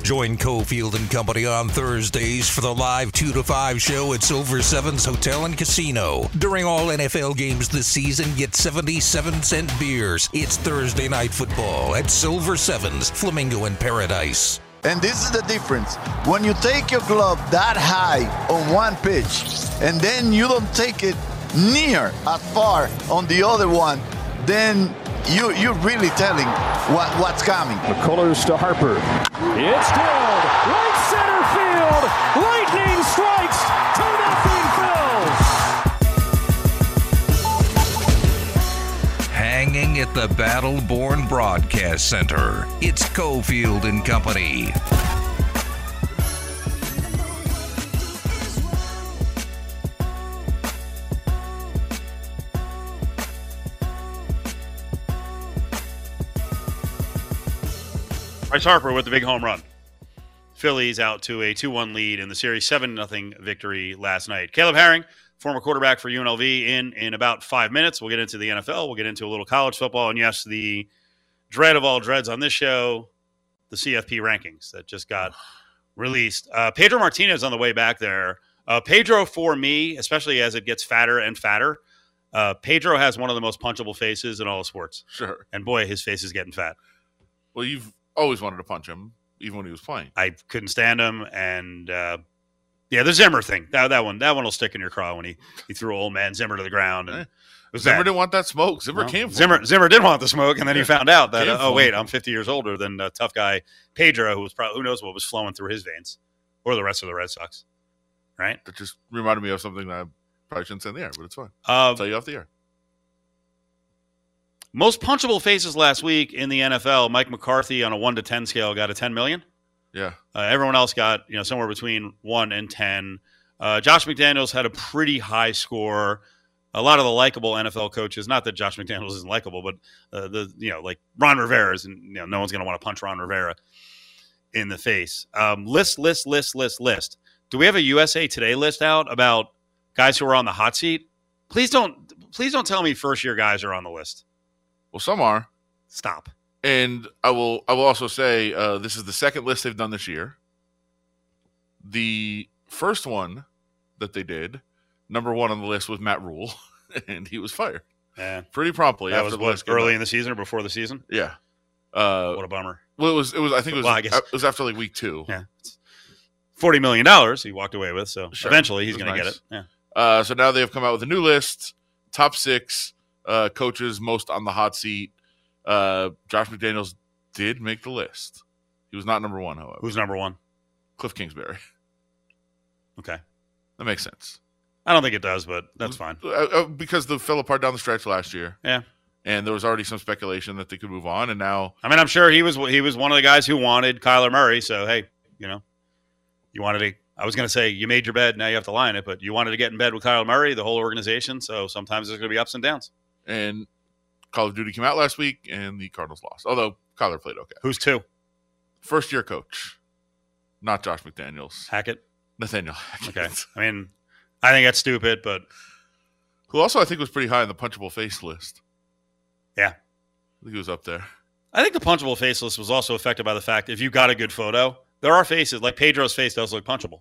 [SPEAKER 1] Join Cofield and Company on Thursdays for the live 2 to 5 show at Silver Sevens Hotel and Casino. During all NFL games this season, get 77 cent beers. It's Thursday night football at Silver Sevens, Flamingo in Paradise.
[SPEAKER 7] And this is the difference. When you take your glove that high on one pitch, and then you don't take it near as far on the other one, then you, you're really telling what, what's coming.
[SPEAKER 8] McCullers to Harper. It's drilled. Right center field. Lightning strikes. 2 nothing Phils.
[SPEAKER 1] Hanging at the Battleborn Broadcast Center, it's Cofield and Company.
[SPEAKER 4] Bryce Harper with the big home run. Phillies out to a 2 1 lead in the series, 7 0 victory last night. Caleb Herring, former quarterback for UNLV, in in about five minutes. We'll get into the NFL, we'll get into a little college football, and yes, the dread of all dreads on this show, the CFP rankings that just got released. Uh, Pedro Martinez on the way back there. Uh, Pedro, for me, especially as it gets fatter and fatter, uh, Pedro has one of the most punchable faces in all of sports.
[SPEAKER 3] Sure.
[SPEAKER 4] And boy, his face is getting fat.
[SPEAKER 3] Well, you've always wanted to punch him, even when he was playing.
[SPEAKER 4] I couldn't stand him, and uh, yeah, the Zimmer thing that that one that one will stick in your craw when he he threw old man Zimmer to the ground. And
[SPEAKER 3] Eh, Zimmer
[SPEAKER 4] bad.
[SPEAKER 3] didn't want that smoke. Zimmer
[SPEAKER 4] No,
[SPEAKER 3] came
[SPEAKER 4] Zimmer
[SPEAKER 3] him.
[SPEAKER 4] Zimmer did want the smoke, and then he found out that uh, oh wait. I'm 50 years older than uh, tough guy Pedro, who was probably who knows what was flowing through his veins, or the rest of the Red Sox, right?
[SPEAKER 3] That just reminded me of something that I probably shouldn't say in the air, but it's fine.
[SPEAKER 4] Uh,
[SPEAKER 3] I'll tell you off the air.
[SPEAKER 4] Most punchable faces last week in the NFL. Mike McCarthy on a one to 10 scale got a 10 million.
[SPEAKER 3] Yeah.
[SPEAKER 4] Uh, everyone else got you know somewhere between one and ten. Uh, Josh McDaniels had a pretty high score. A lot of the likable NFL coaches, not that Josh McDaniels isn't likable, but uh, the you know like Ron Rivera is, and you know no one's going to want to punch Ron Rivera in the face. Um, list, list, list, list, list. Do we have a USA Today list out about guys who are on the hot seat? Please don't, please don't tell me first year guys are on the list.
[SPEAKER 3] Well, some are.
[SPEAKER 4] Stop.
[SPEAKER 3] And I will I will also say uh, this is the second list they've done this year. The first one that they did, number one on the list was Matt Rhule, *laughs* and he was fired
[SPEAKER 4] Yeah,
[SPEAKER 3] pretty promptly.
[SPEAKER 4] that
[SPEAKER 3] after
[SPEAKER 4] was
[SPEAKER 3] the
[SPEAKER 4] what, early
[SPEAKER 3] out.
[SPEAKER 4] in the season or before the season.
[SPEAKER 3] yeah. Uh,
[SPEAKER 4] What a bummer.
[SPEAKER 3] well, it was it was I think it was
[SPEAKER 4] Well, I guess-
[SPEAKER 3] it was after like week two.
[SPEAKER 4] Yeah. Forty million dollars he walked away with, so
[SPEAKER 3] Sure.
[SPEAKER 4] eventually he's going to get it. Yeah.
[SPEAKER 3] Uh, so now they have come out with a new list, top six uh, coaches most on the hot seat. Uh, Josh McDaniels did make the list. He was not number one, however.
[SPEAKER 4] Who's number one?
[SPEAKER 3] Cliff Kingsbury. *laughs*
[SPEAKER 4] Okay.
[SPEAKER 3] That makes sense.
[SPEAKER 4] I don't think it does, but that's fine.
[SPEAKER 3] Uh, uh, because the fell apart down the stretch last year.
[SPEAKER 4] Yeah.
[SPEAKER 3] And there was already some speculation that they could move on, and now
[SPEAKER 4] I mean, I'm sure he was he was one of the guys who wanted Kyler Murray. So hey, you know, you wanted to. I was going to say you made your bed, now you have to lie in it, but you wanted to get in bed with Kyler Murray, the whole organization. So sometimes there's going to be ups and downs.
[SPEAKER 3] And Call of Duty came out last week, and the Cardinals lost. Although Kyler played okay.
[SPEAKER 4] Who's two?
[SPEAKER 3] First year coach, not Josh McDaniels,
[SPEAKER 4] Hackett.
[SPEAKER 3] Nathaniel. Hackett,
[SPEAKER 4] Okay. I mean, I think that's stupid, but
[SPEAKER 3] who also I think was pretty high on the punchable face list.
[SPEAKER 4] Yeah.
[SPEAKER 3] I think he was up there.
[SPEAKER 4] I think the punchable face list was also affected by the fact if you got a good photo, there are faces like Pedro's face does look punchable.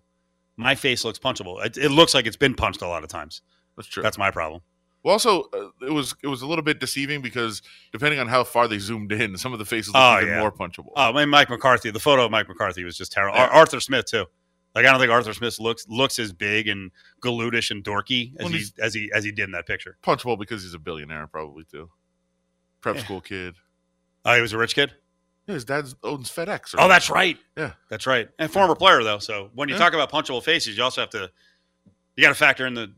[SPEAKER 4] My face looks punchable. It, it looks like it's been punched a lot of times.
[SPEAKER 3] That's true.
[SPEAKER 4] That's my problem.
[SPEAKER 3] Well, also, uh, it was it was a little bit deceiving because depending on how far they zoomed in, some of the faces looked
[SPEAKER 4] Oh,
[SPEAKER 3] even
[SPEAKER 4] yeah.
[SPEAKER 3] more punchable.
[SPEAKER 4] Oh, I mean, Mike McCarthy. The photo of Mike McCarthy was just terrible.
[SPEAKER 3] Yeah.
[SPEAKER 4] Ar- Arthur Smith too. Like I don't think Arthur Smith looks looks as big and galootish and dorky as
[SPEAKER 3] Well,
[SPEAKER 4] he as he as he did in that picture.
[SPEAKER 3] punchable because he's a billionaire, probably too. Prep
[SPEAKER 4] Yeah.
[SPEAKER 3] school kid.
[SPEAKER 4] Oh, he was a rich kid.
[SPEAKER 3] Yeah, his dad owns FedEx. or
[SPEAKER 4] Oh, that's right.
[SPEAKER 3] Yeah.
[SPEAKER 4] That's right. And former player though. So when you talk about punchable faces, you also have to you got to factor in the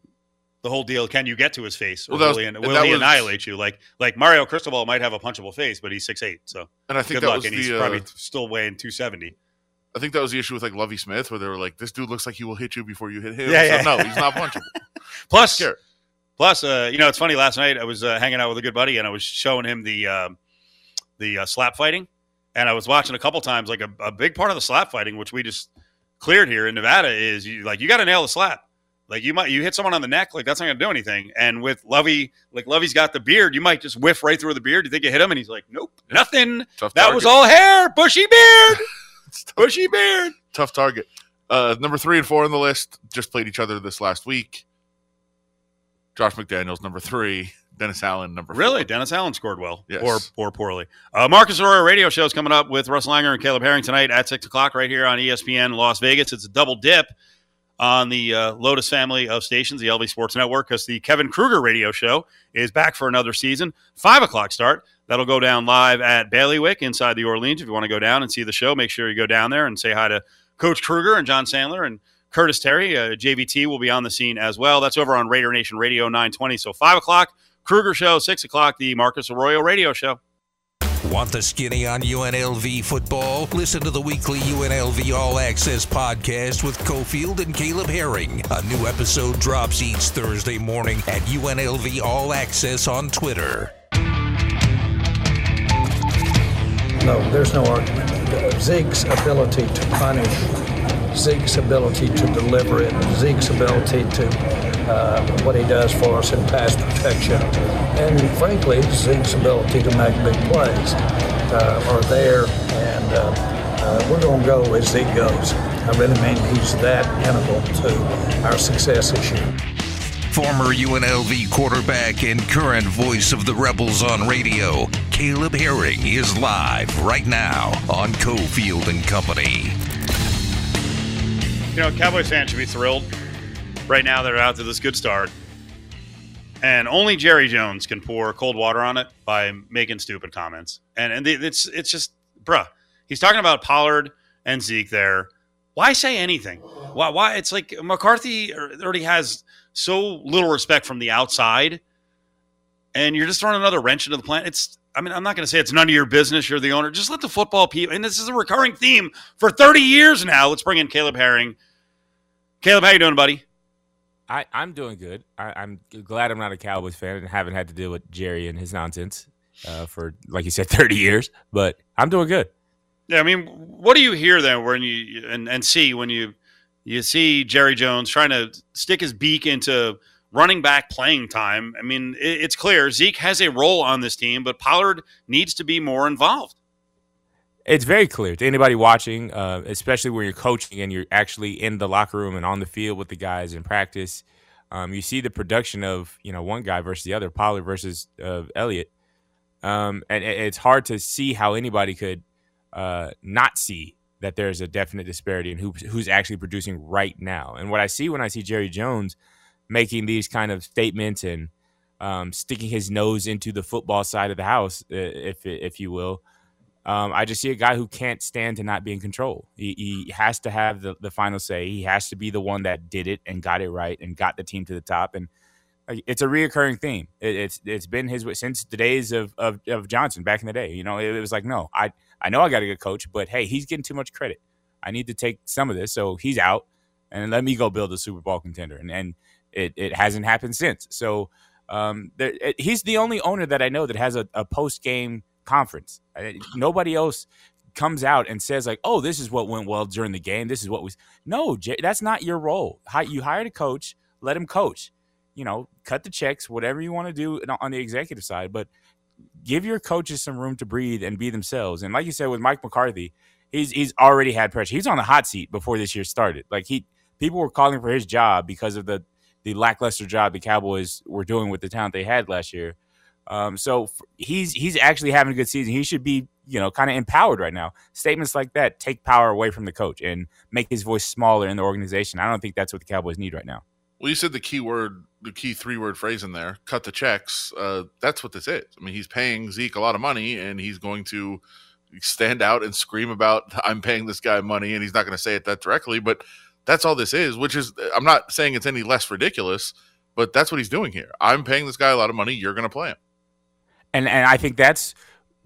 [SPEAKER 4] the whole deal. Can you get to his face, or
[SPEAKER 3] Well, was-
[SPEAKER 4] will he,
[SPEAKER 3] and
[SPEAKER 4] will he
[SPEAKER 3] was-
[SPEAKER 4] annihilate you? Like like Mario Cristobal might have a punchable face, but he's six eight. So
[SPEAKER 3] And I think
[SPEAKER 4] good
[SPEAKER 3] that
[SPEAKER 4] luck,
[SPEAKER 3] was
[SPEAKER 4] and he's
[SPEAKER 3] the uh,
[SPEAKER 4] probably still weighing two seventy.
[SPEAKER 3] I think that was the issue with like Lovie Smith, where they were like, "This dude looks like he will hit you before you hit him."
[SPEAKER 4] Yeah,
[SPEAKER 3] So,
[SPEAKER 4] yeah.
[SPEAKER 3] no, he's not punchable. *laughs*
[SPEAKER 4] Plus. Plus, uh, you know, it's funny. Last night I was uh, hanging out with a good buddy, and I was showing him the um the uh, slap fighting, and I was watching a couple times. Like a, a big part of the slap fighting, which we just cleared here in Nevada, is you like you got to nail the slap. Like you might you hit someone on the neck, like that's not going to do anything. And with Lovie, like Lovie's got the beard, you might just whiff right through the beard. You think you hit him, and he's like, "Nope, nothing.
[SPEAKER 3] Tough
[SPEAKER 4] That
[SPEAKER 3] target.
[SPEAKER 4] was all hair, bushy beard, *laughs* bushy beard."
[SPEAKER 3] tough target. Uh, number three and four on the list just played each other this last week. Josh McDaniels, number three. Dennis Allen number.
[SPEAKER 4] Really,
[SPEAKER 3] four.
[SPEAKER 4] Dennis Allen scored well,
[SPEAKER 3] Yes.
[SPEAKER 4] or or poorly. Uh, Marcus Arroyo radio show is coming up with Russ Langer and Caleb Herring tonight at six o'clock right here on ESPN Las Vegas. It's a double dip on the uh, Lotus family of stations, the LV Sports Network, because the Kevin Kruger radio show is back for another season. Five o'clock start. That'll go down live at Bailiwick inside the Orleans. If you want to go down and see the show, make sure you go down there and say hi to Coach Kruger and John Sandler and Curtis Terry. Uh, JVT will be on the scene as well. That's over on Raider Nation Radio 920. So five o'clock, Kruger show, six o'clock, the Marcus Arroyo radio show.
[SPEAKER 1] Want the skinny on UNLV football? Listen to the weekly UNLV All Access podcast with Cofield and Caleb Herring. A new episode drops each Thursday morning at UNLV All Access on Twitter.
[SPEAKER 9] No, there's no argument. Zeke's ability to punish, Zeke's ability to deliver it, Zeke's ability to uh, what he does for us in pass protection, and frankly, Zeke's ability to make big plays uh, are there, and uh, uh, we're going to go as Zeke goes. I really mean he's that integral to our success this year.
[SPEAKER 1] Former UNLV quarterback and current voice of the Rebels on radio, Caleb Herring is live right now on Cofield and Company.
[SPEAKER 4] You know, Cowboys fans should be thrilled. Right now, they're out to this good start. And only Jerry Jones can pour cold water on it by making stupid comments. And and it's it's just, bruh. He's talking about Pollard and Zeke there. Why say anything? Why? Why? It's like McCarthy er, already has so little respect from the outside, and you're just throwing another wrench into the plan. It's. I mean, I'm not going to say it's none of your business. You're the owner. Just let the football people. And this is a recurring theme for 30 years now. Let's bring in Caleb Herring. Caleb, how you doing, buddy?
[SPEAKER 10] I, I'm doing good. I, I'm glad I'm not a Cowboys fan and haven't had to deal with Jerry and his nonsense uh, for, like you said, *laughs* 30 years. But I'm doing good.
[SPEAKER 4] Yeah, I mean, what do you hear then when you and, and see when you you see Jerry Jones trying to stick his beak into running back playing time? I mean, it, it's clear Zeke has a role on this team, but Pollard needs to be more involved.
[SPEAKER 10] It's very clear to anybody watching, uh, especially when you're coaching and you're actually in the locker room and on the field with the guys in practice. Um, you see the production of you know one guy versus the other, Pollard versus uh, Elliott, um, and it's hard to see how anybody could uh, not see that there's a definite disparity in who, who's actually producing right now. And what I see when I see Jerry Jones making these kind of statements and um, sticking his nose into the football side of the house, uh, if if you will, um, I just see a guy who can't stand to not be in control. He, he has to have the, the final say. He has to be the one that did it and got it right and got the team to the top. And it's a reoccurring theme. It, it's it's been his since the days of, of of Johnson back in the day. You know, it, it was like, no, I I know I got a good coach, but hey, he's getting too much credit. I need to take some of this, so he's out, and let me go build a Super Bowl contender. And and it it hasn't happened since. So um, there, it, he's the only owner that I know that has a, a post game conference. Nobody else comes out and says like, "Oh, this is what went well during the game. This is what was." No, that's not your role. You hired a coach, let him coach. You know, cut the checks, whatever you want to do on the executive side, but give your coaches some room to breathe and be themselves. And like you said with Mike McCarthy, he's he's already had pressure. He's on the hot seat before this year started. Like he people were calling for his job because of the the lackluster job the Cowboys were doing with the talent they had last year. Um, so he's he's actually having a good season. He should be you know kind of empowered right now. Statements like that take power away from the coach and make his voice smaller in the organization. I don't think that's what the Cowboys need right now.
[SPEAKER 3] Well, you said the key word, the key three word phrase in there, cut the checks. Uh, that's what this is. I mean, he's paying Zeke a lot of money and he's going to stand out and scream about, *laughs* I'm paying this guy money. And he's not going to say it that directly, but that's all this is, which is, I'm not saying it's any less ridiculous, but that's what he's doing here. I'm paying this guy a lot of money. You're going to play him.
[SPEAKER 10] And, and I think that's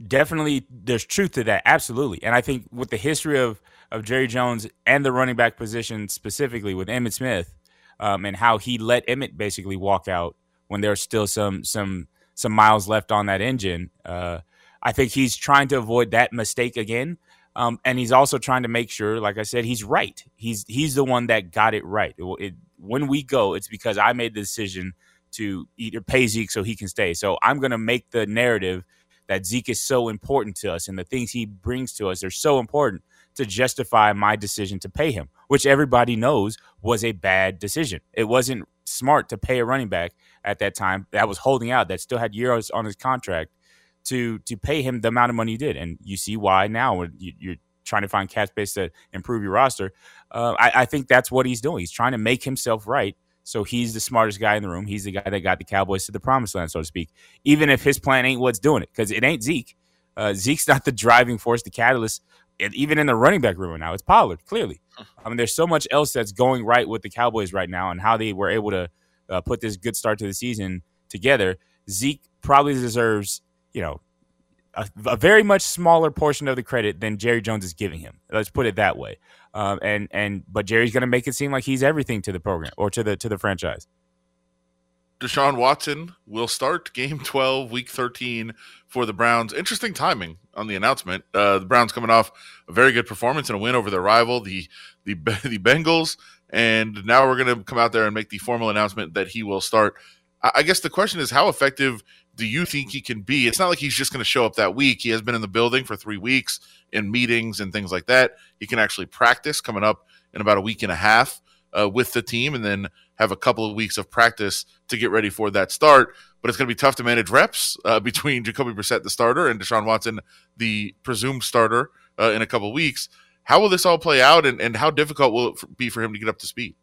[SPEAKER 10] definitely, there's truth to that. Absolutely. And I think with the history of, of Jerry Jones and the running back position specifically with Emmitt Smith, um, and how he let Emmett basically walk out when there's still some some some miles left on that engine. Uh, I think he's trying to avoid that mistake again, um, and he's also trying to make sure, like I said, he's right. He's he's the one that got it right. It, it, when we go, it's because I made the decision to either pay Zeke so he can stay. So I'm going to make the narrative that Zeke is so important to us, and the things he brings to us are so important to justify my decision to pay him, which everybody knows was a bad decision. It wasn't smart to pay a running back at that time that was holding out that still had years on his contract to to pay him the amount of money you did, and you see why now when you, you're trying to find cap space to improve your roster. Uh, I, I think that's what he's doing. He's trying to make himself right. So he's the smartest guy in the room. He's the guy that got the Cowboys to the promised land, so to speak. Even if his plan ain't what's doing it, because it ain't Zeke. Uh, Zeke's *laughs* not the driving force, the catalyst. And even in the running back room now, it's Pollard. Clearly, *laughs* I mean, there's so much else that's going right with the Cowboys right now, and how they were able to uh, put this good start to the season together. Zeke probably deserves, you know, a, a, very much smaller portion of the credit than Jerry Jones is giving him. Let's put it that way. Um, and and but Jerry's going to make it seem like he's everything to the program or to the to the franchise.
[SPEAKER 3] Deshaun Watson will start game 12, week 13 for the Browns. Interesting timing on the announcement. Uh, the Browns coming off a very good performance and a win over their rival, the the the Bengals, and now we're going to come out there and make the formal announcement that he will start. I, I guess the question is, how effective do you think he can be? It's not like he's just going to show up that week. He has been in the building for three weeks in meetings and things like that. He can actually practice coming up in about a week and a half uh, with the team, and then have a couple of weeks of practice to get ready for that start. But it's going to be tough to manage reps uh, *laughs* between Jacoby Brissett, the starter, and Deshaun Watson, the presumed starter, uh, in a couple of weeks. How will this all play out, and, and how difficult will it be for him to get up to speed?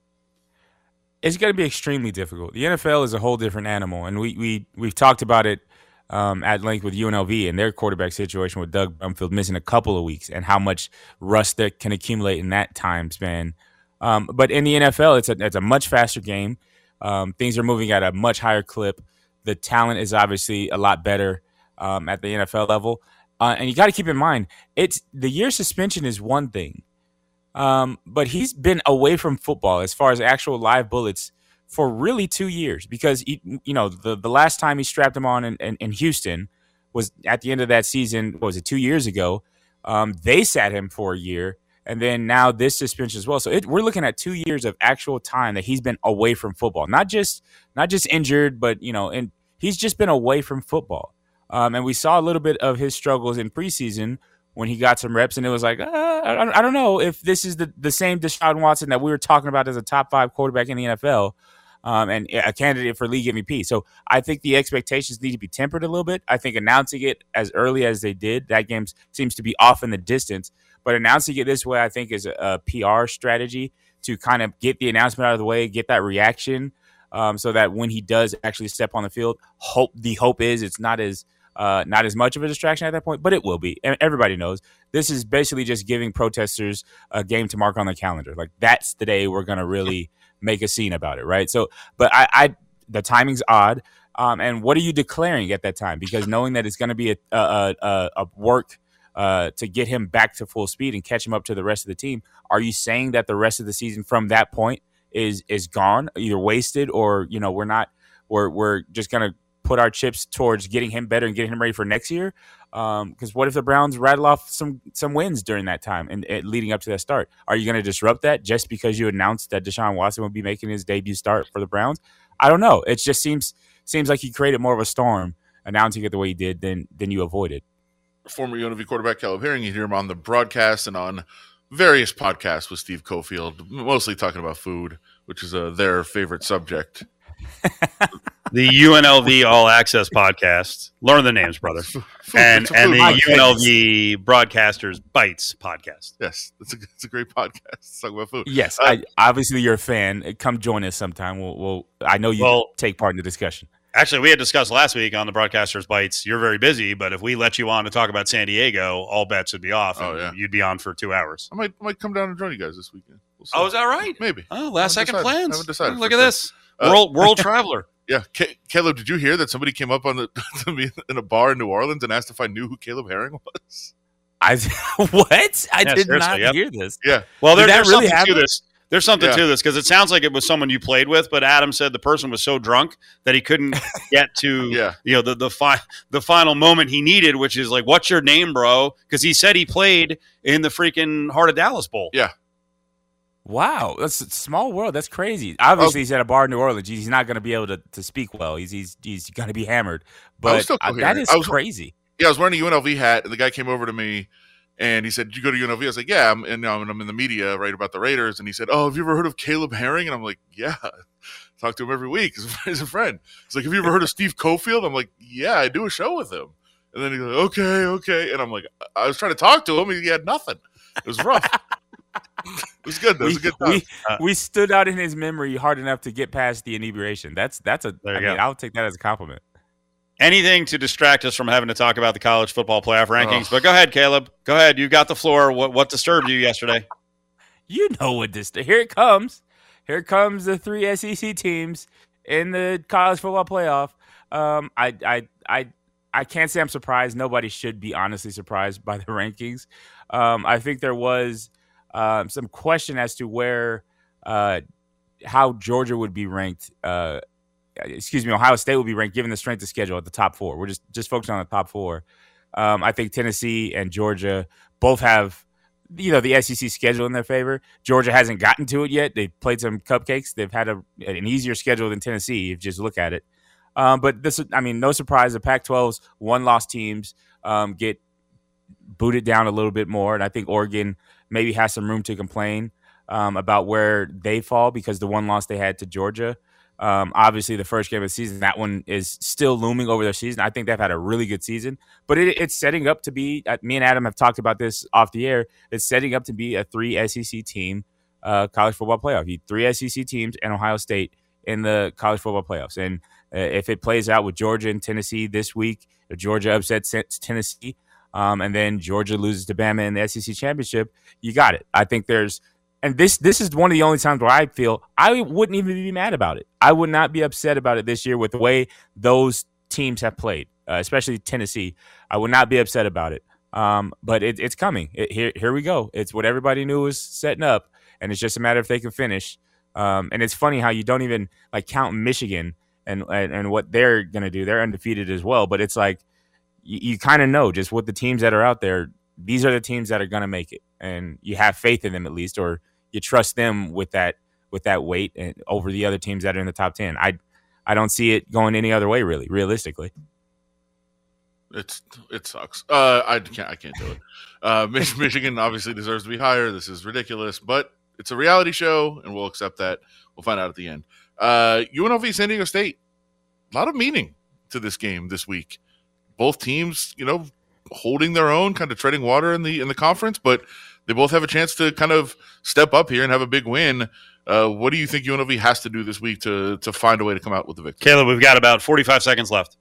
[SPEAKER 10] It's going to be extremely difficult. The NFL is a whole different animal, and we we we've talked about it um, at length with UNLV and their quarterback situation with Doug Brumfield missing a couple of weeks, and how much rust that can accumulate in that time span. Um, but in the NFL, it's a it's a much faster game. Um, things are moving at a much higher clip. The talent is obviously a lot better um, at the NFL level, uh, and you got to keep in mind it's the year suspension is one thing um, but he's been away from football as far as actual live bullets for really two years because he, you know the the last time he strapped him on in, in, in Houston was at the end of that season. was it two years ago? Um, they sat him for a year, and then now this suspension as well. So it, we're looking at two years of actual time that he's been away from football, not just not just injured, but you know, and he's just been away from football. Um, and we saw a little bit of his struggles in preseason when he got some reps, and it was like, uh, I, I, don't know if this is the, the same Deshaun Watson that we were talking about as a top five quarterback in the NFL um, and a candidate for league MVP. So I think the expectations need to be tempered a little bit. I think announcing it as early as they did, that game seems to be off in the distance. But announcing it this way, I think, is a, a PR strategy to kind of get the announcement out of the way, get that reaction, um, so that when he does actually step on the field, hope the hope is it's not as uh, not as much of a distraction at that point, but it will be. And everybody knows this is basically just giving protesters a game to mark on the calendar. Like that's the day we're gonna really make a scene about it, right? So, but I, I the timing's odd. Um, and what are you declaring at that time? Because knowing that it's going to be a, a, a, a work uh, to get him back to full speed and catch him up to the rest of the team, are you saying that the rest of the season from that point is is gone, either wasted or you know we're not we're we're just going to put our chips towards getting him better and getting him ready for next year. Because um, what if the Browns rattle off some some wins during that time and, and leading up to that start? Are you going to disrupt that just because you announced that Deshaun Watson would be making his debut start for the Browns? I don't know. It just seems seems like he created more of a storm announcing it the way he did than than you avoided.
[SPEAKER 3] Former UNLV quarterback Caleb Herring, you hear him on the broadcast and on various podcasts with Steve Cofield, mostly talking about food, which is uh, their favorite subject. *laughs*
[SPEAKER 4] the UNLV All Access podcast. Learn the names, brother. and and the UNLV Broadcasters Bites podcast.
[SPEAKER 3] Yes, it's a it's a great podcast. Let's talk about food.
[SPEAKER 10] Yes, uh, I, obviously you're a fan. Come join us sometime. We'll, we'll I know you well, take part in the discussion.
[SPEAKER 4] Actually, we had discussed last week on the Broadcasters Bites. You're very busy, but if we let you on to talk about San Diego, all bets would be off. Oh yeah, you'd be on for two hours.
[SPEAKER 3] I might I might come down and join you guys this weekend.
[SPEAKER 4] We'll oh, is that right?
[SPEAKER 3] Maybe.
[SPEAKER 4] Oh, last second decided. plans. I haven't decided. Look at sure. this. Uh, world world *laughs* traveler.
[SPEAKER 3] Yeah, Caleb, did you hear that somebody came up on the *laughs* to me in a bar in New Orleans and asked if I knew who Caleb Herring was?
[SPEAKER 10] I *laughs* what? I yeah, did not yep. hear this.
[SPEAKER 3] Yeah.
[SPEAKER 4] Well, there, there's really something to this. There's something yeah. to this because it sounds like it was someone you played with, but Adam said the person was so drunk that he couldn't *laughs* get to yeah. you know the the fi- the final moment he needed, which is like, "What's your name, bro?" Because he said he played in the freaking Heart of Dallas Bowl.
[SPEAKER 3] Yeah.
[SPEAKER 10] Wow, that's a small world. That's crazy. Obviously, oh. he's at a bar in New Orleans. He's not going to be able to, to speak well. He's he's he's going to be hammered. But uh, that is was, crazy.
[SPEAKER 3] Yeah, I was wearing a UNLV hat, and the guy came over to me, And he said, "Did you go to UNLV?" I was like, "Yeah." I'm, and I'm, I'm in the media, right about the Raiders. And he said, "Oh, have you ever heard of Caleb Herring?" And I'm like, "Yeah." *laughs* Talk to him every week. He's a friend. He's like, "Have you ever heard of Steve Cofield?" I'm like, "Yeah, I do a show with him." And then he's like, "Okay, okay." And I'm like, I was trying to talk to him, he had nothing. It was rough. *laughs* it was good. Though. It was a good time.
[SPEAKER 10] We, we stood out in his memory hard enough to get past the inebriation. That's that's a.
[SPEAKER 4] There
[SPEAKER 10] I
[SPEAKER 4] you
[SPEAKER 10] mean,
[SPEAKER 4] go.
[SPEAKER 10] I'll take that as a compliment.
[SPEAKER 4] Anything to distract us from having to talk about the college football playoff rankings. But go ahead, Caleb. Go ahead. You've got the floor. What what disturbed you yesterday? *laughs*
[SPEAKER 10] You know what this. Here it comes. Here comes the three SEC teams in the college football playoff. Um, I I I I can't say I'm surprised. Nobody should be honestly surprised by the *laughs* rankings. Um, I think there was um, some question as to where uh, how Georgia would be ranked. Uh, excuse me, Ohio State would be ranked given the strength of schedule at the top four. We're just just focusing on the top four. Um, I think Tennessee and Georgia both have you know the SEC schedule in their favor. Georgia hasn't gotten to it yet. They've played some cupcakes. They've had a, an easier schedule than Tennessee. If you just look at it. Um, but this, I mean, no surprise. The Pac-12's one-loss teams um, get booted down a little bit more, and I think Oregon maybe has some room to complain um, about where they fall because the one loss they had to Georgia. Um, obviously, the first game of the season, that one is still looming over their season. I think they've had a really good season, but it, it's setting up to be. Uh, me and Adam have talked about this off the air. It's setting up to be a three SEC team uh, college football playoff. You three SEC teams and Ohio State in the college football playoffs. And uh, if it plays out with Georgia and Tennessee this week, if Georgia upsets Tennessee, um, and then Georgia loses to Bama in the SEC championship, you got it. I think there's and this this is one of the only times where I feel I wouldn't even be mad about it. I would not be upset about it this year with the way those teams have played, uh, especially Tennessee. I would not be upset about it. Um, but it, it's coming. It, here here we go. It's what everybody knew was setting up, and it's just a matter if they can finish. Um, and it's funny how you don't even like count Michigan and and, and what they're gonna do. They're undefeated as well, but it's like you, you kind of know just what the teams that are out there. These are the teams that are gonna make it, and you have faith in them at least, or you trust them with that with that weight and over the other teams that are in the top 10 i i don't see it going any other way really realistically
[SPEAKER 3] It's it sucks. Uh, I can't I can't do it. Uh, *laughs* Michigan obviously deserves to be higher. This is ridiculous, but it's a reality show, and we'll accept that. We'll find out at the end. Uh, UNLV San Diego State. A lot of meaning to this game this week. Both teams, you know, holding their own, kind of treading water in the in the conference, but they both have a chance to kind of step up here and have a big win. Uh, what do you think UNLV has to do this week to to find a way to come out with the victory?
[SPEAKER 4] Caleb, we've got about 45 seconds left.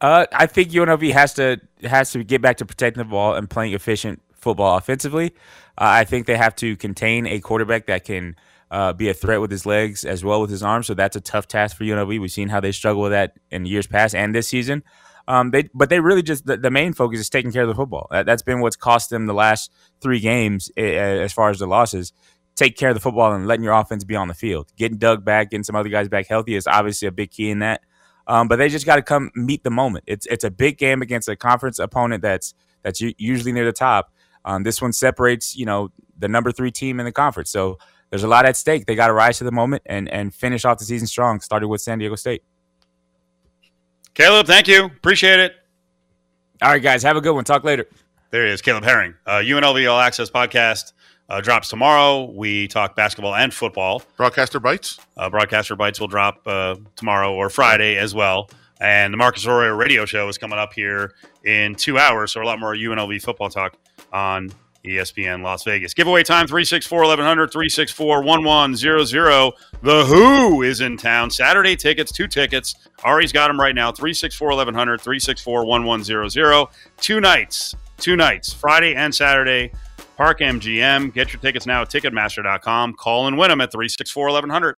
[SPEAKER 10] Uh, I think UNLV has to has to get back to protecting the ball and playing efficient football offensively. Uh, I think they have to contain a quarterback that can uh, be a threat with his legs as well with his arms. So that's a tough task for UNLV. We've seen how they struggle with that in years past and this season. Um, they but they really just the, the, main focus is taking care of the football. That, has been what's cost them the last three games uh, as far as the losses. Take care of the football and letting your offense be on the field. Getting Doug back, getting some other guys back healthy is obviously a big key in that. Um, but they just got to come meet the moment. It's it's a big game against a conference opponent that's that's usually near the top. Um, this one separates you know the number three team in the conference. So there's a lot at stake. They got to rise to the moment and and finish off the season strong. Started with San Diego State.
[SPEAKER 4] Caleb, thank you. Appreciate it.
[SPEAKER 10] All right, guys, have a good one. Talk later.
[SPEAKER 4] There he is, Caleb Herring. Uh, UNLV All Access podcast uh, drops tomorrow. We talk basketball and football.
[SPEAKER 3] Broadcaster bites.
[SPEAKER 4] Uh, Broadcaster bites will drop uh, tomorrow or Friday as well. And the Marcus Arroyo radio show is coming up here in two hours. So a lot more UNLV football talk on ESPN Las Vegas. Giveaway time 364 1100 364 1100. The Who is in town. Saturday tickets, two tickets. Ari's got them right now 364 1100 364 1100. Two nights, two nights, Friday and Saturday. Park MGM. Get your tickets now at Ticketmaster.com. Call and win them at 364 1100.